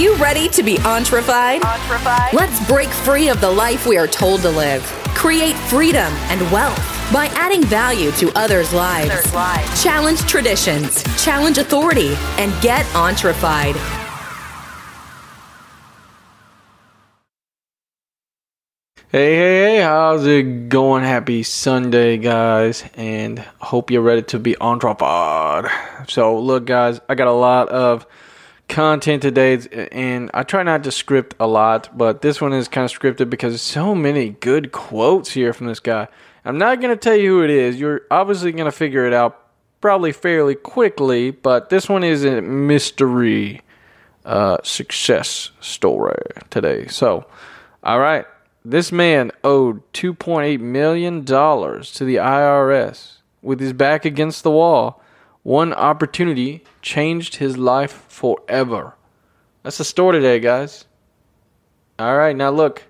you ready to be entrefied? entrefied? Let's break free of the life we are told to live. Create freedom and wealth by adding value to others' lives. Challenge traditions, challenge authority, and get entrefied. Hey, hey, hey, how's it going? Happy Sunday, guys, and hope you're ready to be on tripod. So, look, guys, I got a lot of content today, and I try not to script a lot, but this one is kind of scripted because so many good quotes here from this guy. I'm not going to tell you who it is. You're obviously going to figure it out probably fairly quickly, but this one is a mystery uh, success story today. So, all right. This man owed $2.8 million to the IRS with his back against the wall. One opportunity changed his life forever. That's the story today, guys. All right, now look.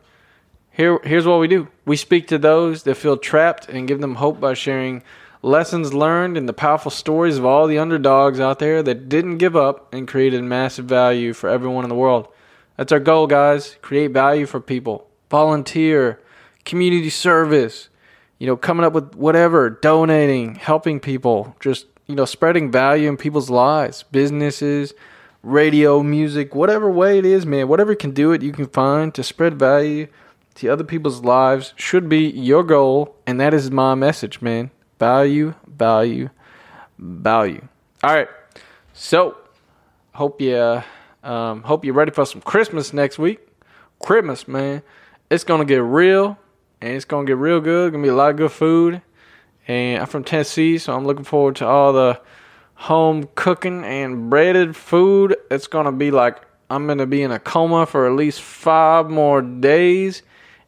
Here, here's what we do. We speak to those that feel trapped and give them hope by sharing lessons learned and the powerful stories of all the underdogs out there that didn't give up and created massive value for everyone in the world. That's our goal, guys. Create value for people volunteer, community service, you know, coming up with whatever, donating, helping people, just, you know, spreading value in people's lives, businesses, radio, music, whatever way it is, man, whatever can do it, you can find to spread value to other people's lives should be your goal. And that is my message, man. Value, value, value. All right. So, hope you, um, hope you're ready for some Christmas next week. Christmas, man it's gonna get real and it's gonna get real good. Gonna be a lot of good food. And I'm from Tennessee, so I'm looking forward to all the home cooking and breaded food. It's gonna be like I'm gonna be in a coma for at least five more days.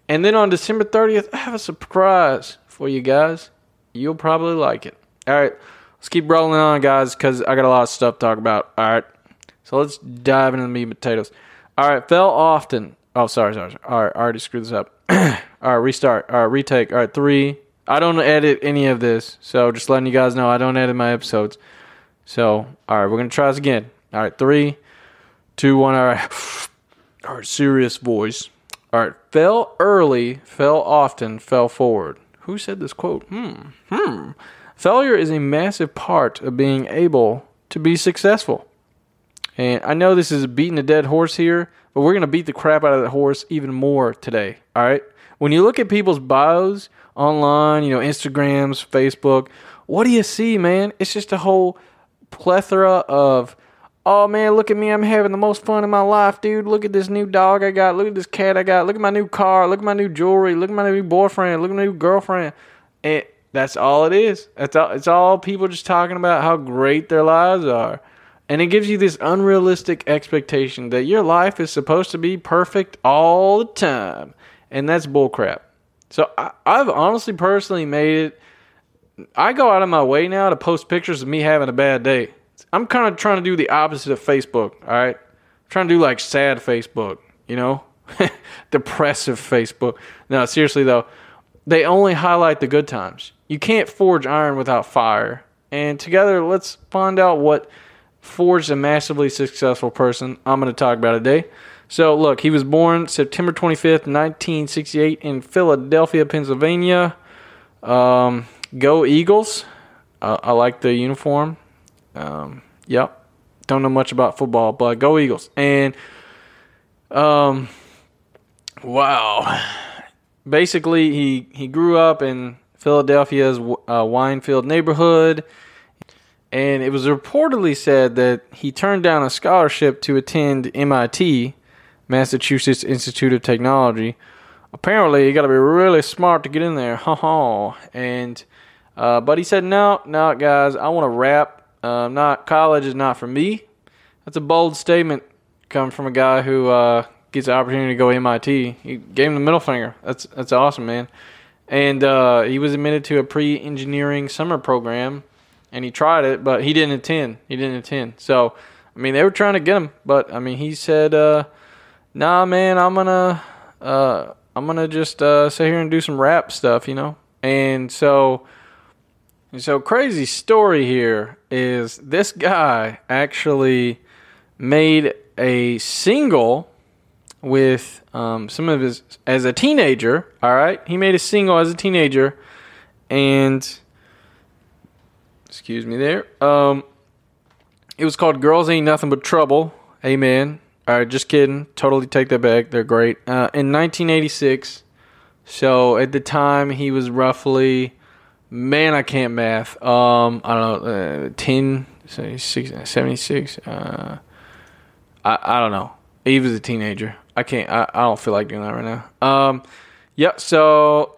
And then on December 30th, I have a surprise for you guys. You'll probably like it. All right, let's keep rolling on, guys, because I got a lot of stuff to talk about. All right, so let's dive into the meat and potatoes. All right, fell often Oh, sorry, sorry. sorry. All right, I already screwed this up. All right, restart. All right, retake. All right, three. I don't edit any of this, so just letting you guys know I don't edit my episodes. So, all right, we're gonna try this again. All right, three, two, one. All right, all right. Serious voice. All right, fell early, fell often, fell forward. Who said this quote? Hmm. Hmm. Failure is a massive part of being able to be successful. And I know this is beating a dead horse here, but we're to beat the crap out of that horse even more today. All right. When you look at people's bios online, you know, Instagrams, Facebook, what do you see, man? It's just a whole plethora of, oh man, look at me. I'm having the most fun in my life, dude. Look at this new dog I got. Look at this cat I got. Look at my new car. Look at my new jewelry. Look at my new boyfriend. Look at my new girlfriend. And that's all it is. That's all, it's all people just talking about how great their lives are. And it gives you this unrealistic expectation that your life is supposed to be perfect all the time. And that's bullcrap. So I, I've honestly personally made it. I go out of my way now to post pictures of me having a bad day. I'm kind of trying to do the opposite of Facebook, all right? I'm trying to do like sad Facebook, you know? Depressive Facebook. No, seriously though, they only highlight the good times. You can't forge iron without fire. And together, let's find out what forged a massively successful person I'm going to talk about today. So, look, he was born September 25th, 1968, in Philadelphia, Pennsylvania. Um, go Eagles. Uh, I like the uniform. Um, yep. Don't know much about football, but go Eagles. And, um, wow. Basically, he, he grew up in Philadelphia's uh, Wynnefield neighborhood and it was reportedly said that he turned down a scholarship to attend MIT, Massachusetts Institute of Technology. Apparently, you got to be really smart to get in there, ha ha. And uh, but he said, no, no, guys, I want to rap. Uh, not college is not for me. That's a bold statement coming from a guy who uh, gets the opportunity to go MIT. He gave him the middle finger. That's that's awesome, man. And uh, he was admitted to a pre-engineering summer program and he tried it, but he didn't attend. He didn't attend. So, I mean, they were trying to get him, but I mean, he said, uh, "Nah, man, I'm gonna, uh, I'm gonna just uh, sit here and do some rap stuff," you know. And so, so crazy story here is this guy actually made a single with um, some of his as a teenager. All right, he made a single as a teenager, and excuse me there. Um, it was called "Girls Ain't Nothing But Trouble." Amen. All right, just kidding. Totally take that back. They're great. Uh, in 1986, so at the time he was roughly, man, I can't math. Um, I don't know, uh, 10, 76, 76 uh, I, I don't know. He was a teenager. I can't. I, I don't feel like doing that right now. Um, yeah. So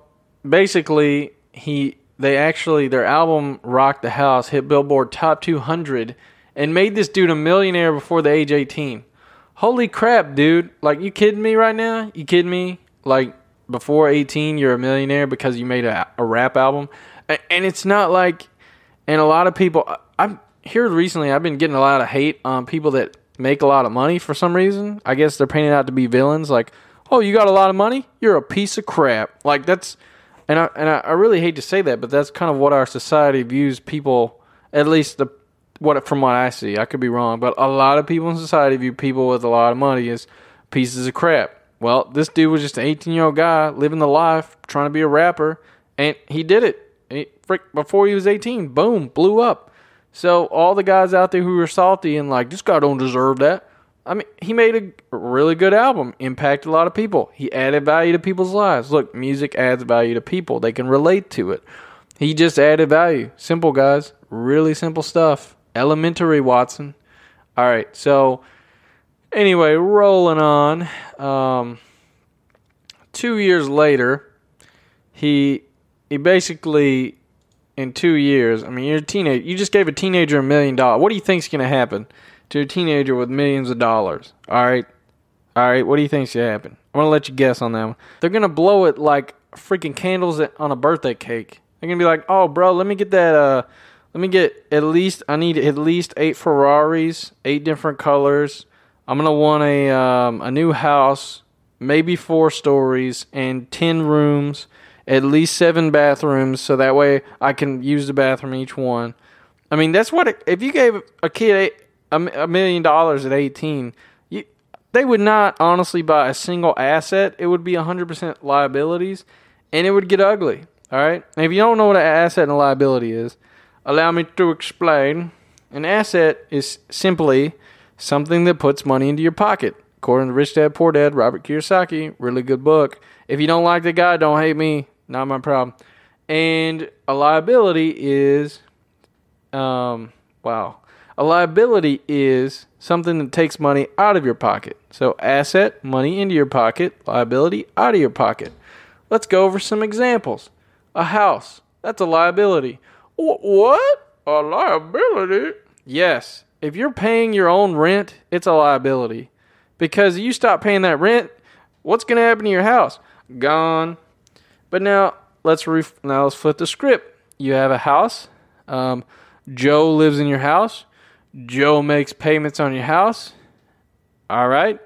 basically, he they actually their album "Rock the House" hit Billboard Top 200 and made this dude a millionaire before the age 18. Holy crap, dude! Like, you kidding me right now? You kidding me? Like, before 18, you're a millionaire because you made a, a rap album, and it's not like. And a lot of people, I'm here recently. I've been getting a lot of hate on people that make a lot of money for some reason. I guess they're painted out to be villains. Like, oh, you got a lot of money? You're a piece of crap. Like that's, and I and I really hate to say that, but that's kind of what our society views people. At least the what from what I see, I could be wrong, but a lot of people in society view people with a lot of money as pieces of crap. Well, this dude was just an 18 year old guy living the life, trying to be a rapper, and he did it. He, frick, before he was 18, boom, blew up. So all the guys out there who are salty and like this guy don't deserve that. I mean, he made a really good album, impacted a lot of people. He added value to people's lives. Look, music adds value to people. They can relate to it. He just added value. Simple guys, really simple stuff. Elementary Watson. All right, so anyway, rolling on. Um, two years later, he he basically in two years. I mean, you're a teenager. You just gave a teenager a million dollars. What do you think's going to happen to a teenager with millions of dollars? All right, all right. What do you think's to happen? I'm to let you guess on that one. They're to blow it like freaking candles on a birthday cake. They're to be like, "Oh, bro, let me get that. Uh, let me get at least. I need at least eight Ferraris, eight different colors. I'm to want a um, a new house, maybe four stories and ten rooms." at least seven bathrooms so that way I can use the bathroom each one. I mean, that's what it, if you gave a kid a, a million dollars at 18, you, they would not honestly buy a single asset. It would be 100% liabilities and it would get ugly. All right? And if you don't know what an asset and a liability is, allow me to explain. An asset is simply something that puts money into your pocket. According to Rich Dad Poor Dad, Robert Kiyosaki, really good book. If you don't like the guy, don't hate me. Not my problem. And a liability is, um, wow. A liability is something that takes money out of your pocket. So, asset, money into your pocket, liability out of your pocket. Let's go over some examples. A house, that's a liability. What? A liability? Yes. If you're paying your own rent, it's a liability. Because you stop paying that rent, what's going to happen to your house? Gone. But now let's ref- now let's flip the script. You have a house. Um, Joe lives in your house. Joe makes payments on your house. All right.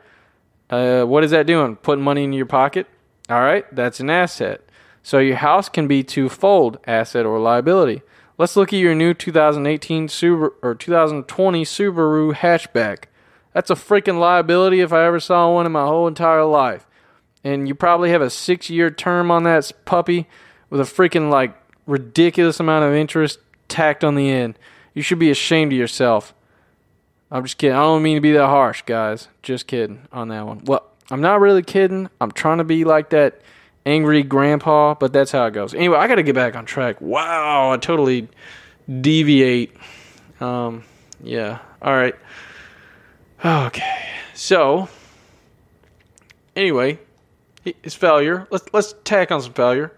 Uh, what is that doing? Putting money in your pocket. All right. That's an asset. So your house can be twofold asset or liability. Let's look at your new 2018 Subaru or 2020 Subaru hatchback. That's a freaking liability if I ever saw one in my whole entire life and you probably have a six year term on that puppy with a freaking like ridiculous amount of interest tacked on the end. You should be ashamed of yourself. I'm just kidding. I don't mean to be that harsh, guys. Just kidding on that one. Well, I'm not really kidding. I'm trying to be like that angry grandpa, but that's how it goes. Anyway, I got to get back on track. Wow, I totally deviate. Um, yeah. All right. Okay. So, anyway, his failure. Let's let's tack on some failure.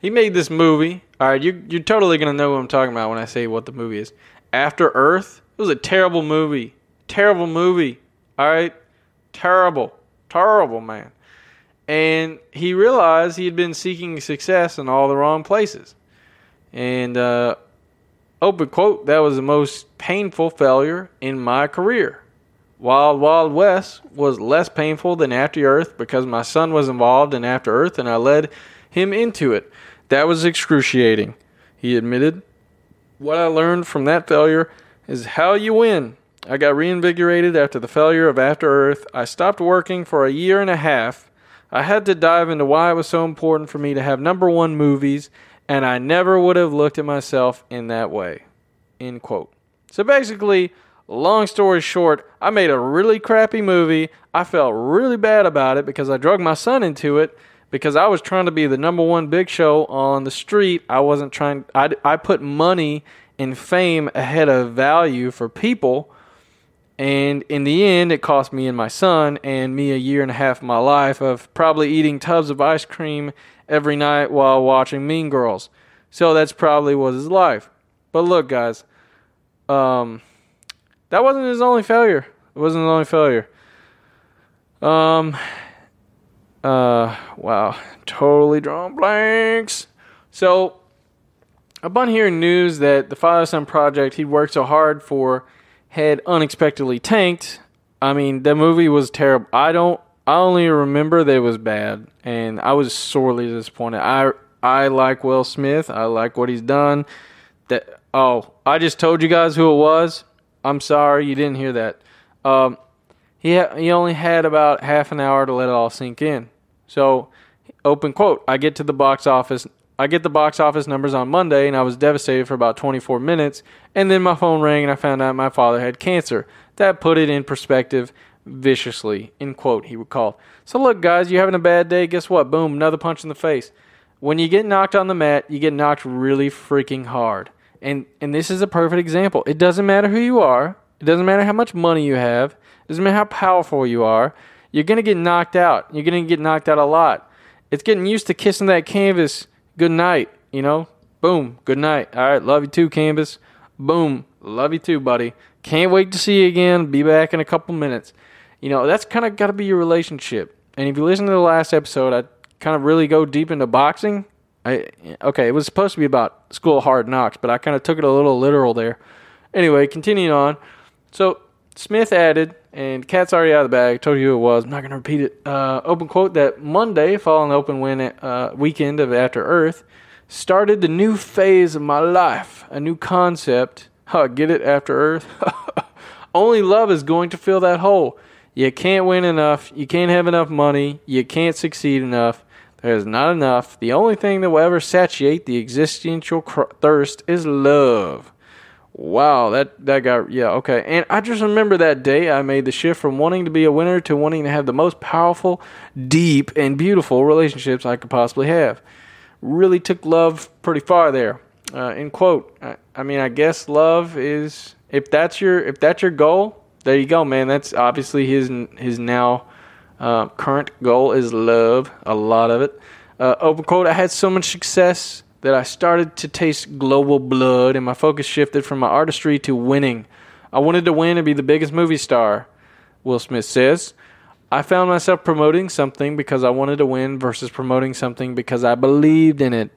He made this movie. All right, you you're totally gonna know what I'm talking about when I say what the movie is. After Earth. It was a terrible movie. Terrible movie. All right, terrible, terrible man. And he realized he had been seeking success in all the wrong places. And uh, open quote, that was the most painful failure in my career. Wild Wild West was less painful than After Earth because my son was involved in After Earth and I led him into it. That was excruciating, he admitted. What I learned from that failure is how you win. I got reinvigorated after the failure of After Earth. I stopped working for a year and a half. I had to dive into why it was so important for me to have number one movies, and I never would have looked at myself in that way. End quote. So basically, long story short, I made a really crappy movie. I felt really bad about it because I drug my son into it because I was trying to be the number one big show on the street. I wasn't trying, I, I put money and fame ahead of value for people and in the end, it cost me and my son and me a year and a half of my life of probably eating tubs of ice cream every night while watching Mean Girls. So that's probably was his life. But look, guys, um, that wasn't his only failure. It wasn't his only failure. Um, uh, wow, totally drawn blanks. So, upon hearing news that the Father Son Project he'd worked so hard for had unexpectedly tanked. I mean, the movie was terrible. I don't. I only remember that it was bad, and I was sorely disappointed. I I like Will Smith. I like what he's done. That oh, I just told you guys who it was. I'm sorry you didn't hear that. Um, he ha- he only had about half an hour to let it all sink in. So, open quote. I get to the box office I get the box office numbers on Monday, and I was devastated for about 24 minutes. And then my phone rang, and I found out my father had cancer. That put it in perspective viciously. In quote, he recalled. So look, guys, you're having a bad day? Guess what? Boom, another punch in the face. When you get knocked on the mat, you get knocked really freaking hard. And and this is a perfect example. It doesn't matter who you are. It doesn't matter how much money you have. It doesn't matter how powerful you are. You're gonna get knocked out. You're gonna get knocked out a lot. It's getting used to kissing that canvas good night, you know? Boom, good night. All right, love you too, Canvas. Boom, love you too, buddy. Can't wait to see you again. Be back in a couple minutes. You know, that's kind of got to be your relationship. And if you listen to the last episode, I kind of really go deep into boxing. I okay, it was supposed to be about school hard knocks, but I kind of took it a little literal there. Anyway, continuing on. So Smith added, and Cat's already out of the bag. Told you who it was. I'm not going to repeat it. Uh, open quote that Monday, following the open win uh, weekend of After Earth, started the new phase of my life. A new concept. Huh, get it? After Earth? Only love is going to fill that hole. You can't win enough. You can't have enough money. You can't succeed enough. There's not enough. The only thing that will ever satiate the existential cr- thirst is love. Wow, that that got yeah okay. And I just remember that day I made the shift from wanting to be a winner to wanting to have the most powerful, deep, and beautiful relationships I could possibly have. Really took love pretty far there. Uh, in quote, I, I mean, I guess love is if that's your if that's your goal, there you go, man. That's obviously his his now uh, current goal is love. A lot of it. Uh, open quote: I had so much success that I started to taste global blood and my focus shifted from my artistry to winning. I wanted to win and be the biggest movie star, Will Smith says. I found myself promoting something because I wanted to win versus promoting something because I believed in it.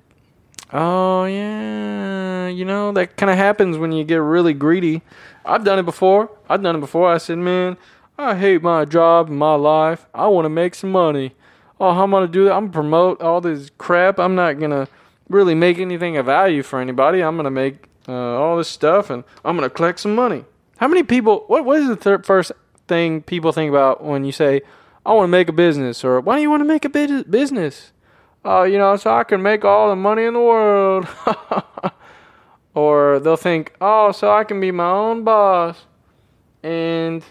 Oh, yeah. You know, that kind of happens when you get really greedy. I've done it before. I've done it before. I said, man, I hate my job and my life. I want to make some money. Oh, how am I going to do that? I'm going to promote all this crap. I'm not going to really make anything of value for anybody. I'm going to make uh, all this stuff and I'm going to collect some money. How many people, what, what is the thir- first thing people think about when you say, I want to make a business or why do you want to make a business? Oh, uh, you know, so I can make all the money in the world. or they'll think, oh, so I can be my own boss. And,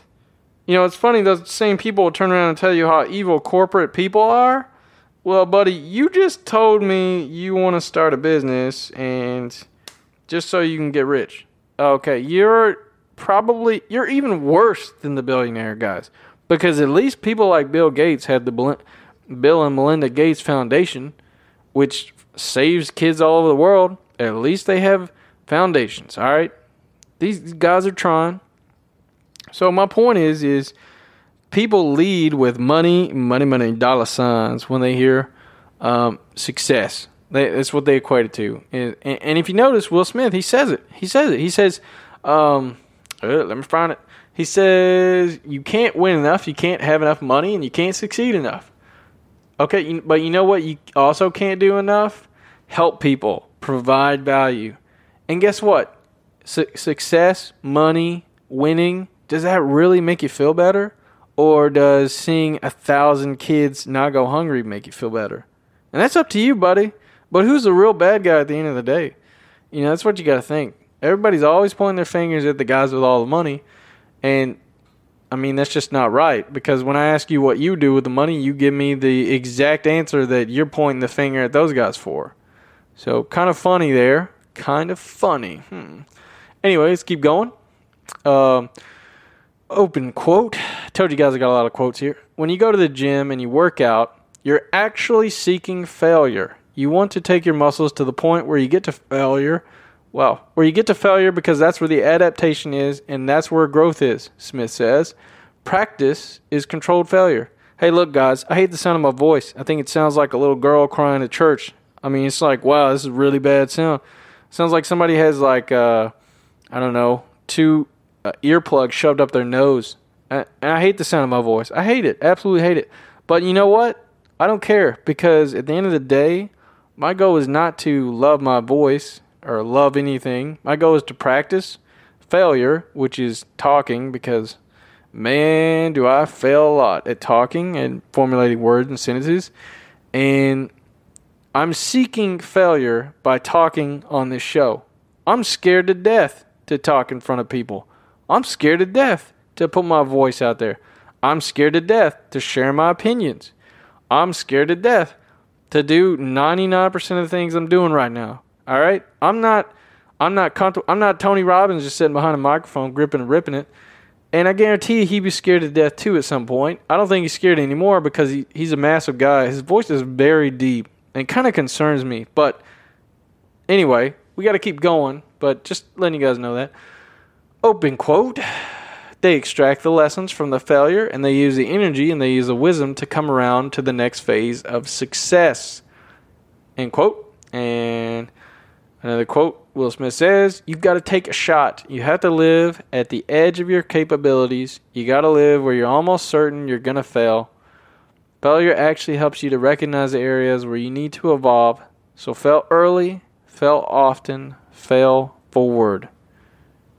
you know, it's funny, those same people will turn around and tell you how evil corporate people are. Well, buddy, you just told me you want to start a business and just so you can get rich. Okay, you're probably you're even worse than the billionaire guys because at least people like Bill Gates had the Bill and Melinda Gates Foundation, which saves kids all over the world. At least they have foundations. All right, these guys are trying. So my point is, is people lead with money, money, money, dollar signs when they hear um, success. They, that's what they equate it to. And, and, if you notice, Will Smith, he says it. He says it. He says, um, uh, let me find it. He says, you can't win enough, you can't have enough money, and you can't succeed enough. Okay, but you know what you also can't do enough? Help people, provide value. And guess what? Su- success, money, winning, does that really make you feel better? Or does seeing a thousand kids not go hungry make you feel better? And that's up to you, buddy. But who's the real bad guy at the end of the day? You know, that's what you got to think. Everybody's always pointing their fingers at the guys with all the money. And I mean, that's just not right because when I ask you what you do with the money, you give me the exact answer that you're pointing the finger at those guys for. So, kind of funny there. Kind of funny. Hmm. Anyway, let's keep going. Um, open quote. Told you guys I got a lot of quotes here. When you go to the gym and you work out, you're actually seeking failure. You want to take your muscles to the point where you get to failure. Well, where you get to failure because that's where the adaptation is and that's where growth is, Smith says. Practice is controlled failure. Hey, look, guys, I hate the sound of my voice. I think it sounds like a little girl crying at church. I mean, it's like, wow, this is really bad sound. sounds like somebody has, like, uh, I don't know, two uh, earplugs shoved up their nose. And I hate the sound of my voice. I hate it. Absolutely hate it. But you know what? I don't care because at the end of the day, my goal is not to love my voice or love anything. My goal is to practice failure, which is talking, because man, do I fail a lot at talking and formulating words and sentences. And I'm seeking failure by talking on this show. I'm scared to death to talk in front of people. I'm scared to death to put my voice out there. I'm scared to death to share my opinions. I'm scared to death to do 99% of the things I'm doing right now. All right? I'm not I'm not comfortable. I'm not Tony Robbins just sitting behind a microphone gripping and ripping it. And I guarantee you he'd be scared to death too at some point. I don't think he's scared anymore because he, he's a massive guy. His voice is very deep and kind of concerns me. But anyway, we got to keep going. But just letting you guys know that. Open quote. They extract the lessons from the failure and they use the energy and they use the wisdom to come around to the next phase of success. End quote. And another quote Will Smith says, You've got to take a shot. You have to live at the edge of your capabilities. You got to live where you're almost certain you're going to fail. Failure actually helps you to recognize the areas where you need to evolve. So fail early, fail often, fail forward.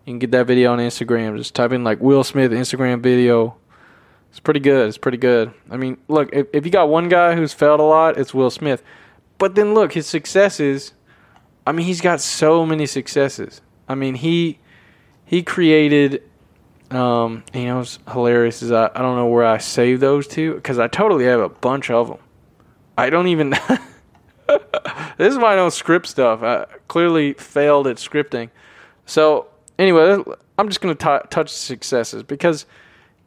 You can get that video on Instagram. Just type in like Will Smith Instagram video. It's pretty good. It's pretty good. I mean, look, if, if you got one guy who's failed a lot, it's Will Smith. But then look, his successes, I mean, he's got so many successes. I mean, he he created um, you know, it's hilarious is I, I don't know where I save those to because I totally have a bunch of them. I don't even. this is why I don't script stuff. I clearly failed at scripting. So anyway, I'm just going to touch successes because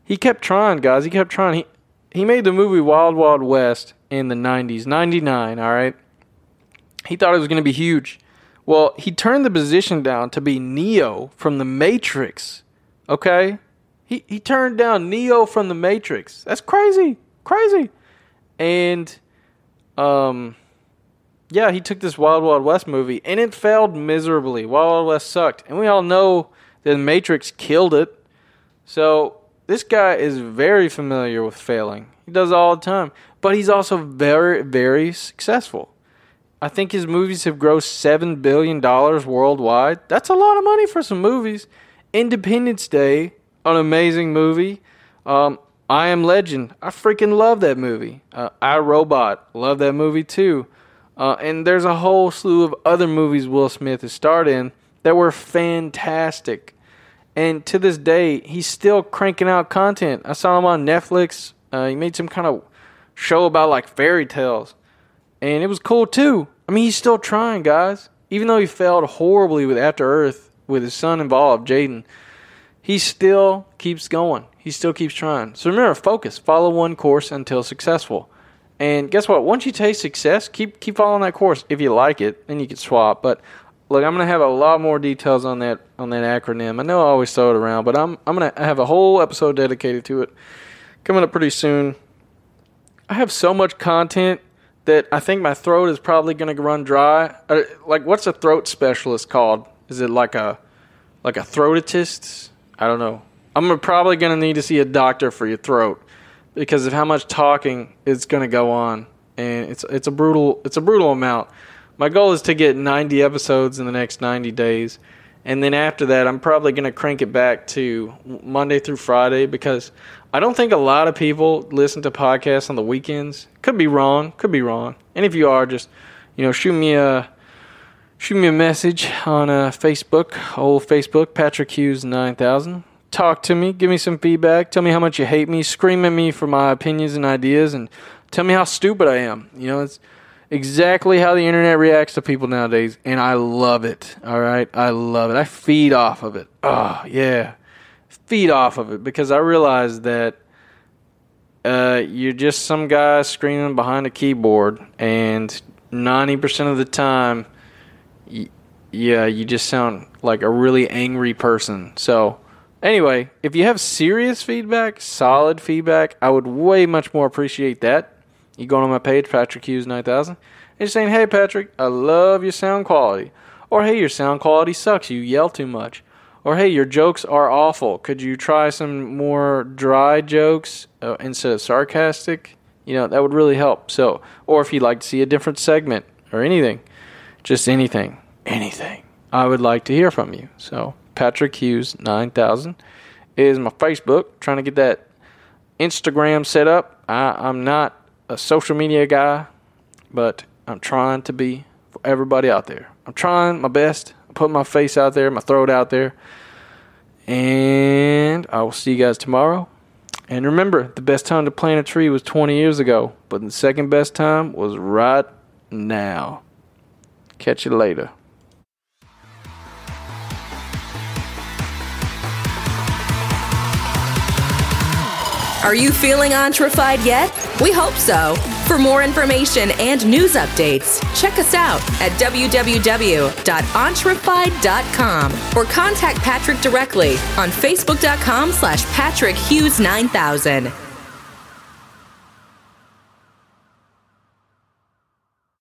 he kept trying, guys. He kept trying. He he made the movie Wild Wild West in the 90s, 99, all right? He thought it was going to be huge. Well, he turned the position down to be Neo from the Matrix. Okay? He he turned down Neo from the Matrix. That's crazy. Crazy. And um yeah, he took this Wild Wild West movie and it failed miserably. Wild Wild West sucked. And we all know that Matrix killed it. So this guy is very familiar with failing. He does it all the time. But he's also very, very successful. I think his movies have grossed $7 billion worldwide. That's a lot of money for some movies. Independence Day, an amazing movie. Um, I Am Legend, I freaking love that movie. Uh, I Robot, love that movie too. Uh, and there's a whole slew of other movies Will Smith has starred in that were fantastic. And to this day, he's still cranking out content. I saw him on Netflix. Uh, he made some kind of show about like fairy tales. And it was cool too. I mean, he's still trying, guys. Even though he failed horribly with After Earth with his son involved, Jaden, he still keeps going. He still keeps trying. So remember, focus. Follow one course until successful. And guess what? Once you taste success, keep keep following that course. If you like it, then you can swap. But look, I'm gonna have a lot more details on that on that acronym. I know I always throw it around, but I'm I'm gonna have a whole episode dedicated to it coming up pretty soon. I have so much content that I think my throat is probably gonna run dry. Uh, like, what's a throat specialist called? Is it like a like a throatist? I don't know. I'm probably gonna need to see a doctor for your throat because of how much talking is going to go on, and it's it's a brutal it's a brutal amount. My goal is to get 90 episodes in the next 90 days, And then after that, I'm probably going to crank it back to Monday through Friday because I don't think a lot of people listen to podcasts on the weekends. Could be wrong. Could be wrong. And if you are, just you know, shoot me a shoot me a message on uh, Facebook, old Facebook, Patrick Hughes nine thousand. Talk to me. Give me some feedback. Tell me how much you hate me. Scream at me for my opinions and ideas, and tell me how stupid I am. You know, it's exactly how the internet reacts to people nowadays, and I love it. All right, I love it. I feed off of it. Oh yeah, feed off of it because I realize that uh, you're just some guy screaming behind a keyboard, and ninety percent of the time, y- yeah, you just sound like a really angry person. So. Anyway, if you have serious feedback, solid feedback, I would way much more appreciate that you going on my page, Patrick Hughes 9000, and you're saying, hey, Patrick, I love your sound quality. Or, hey, your sound quality sucks. You yell too much. Or, hey, your jokes are awful. Could you try some more dry jokes uh, instead of sarcastic? You know, that would really help. So, or if you'd like to see a different segment or anything, just anything, anything, I would like to hear from you. So, Patrick Hughes 9000 is my Facebook. Trying to get that Instagram set up. I, I'm not a social media guy, but I'm trying to be for everybody out there. I'm trying my best. I'm putting my face out there, my throat out there. And I will see you guys tomorrow. And remember, the best time to plant a tree was 20 years ago, but the second best time was right now. Catch you later. Are you feeling entrified yet? We hope so. For more information and news updates, check us out at www.entrified.com or contact Patrick directly on facebook.com slash Patrick Hughes 9000.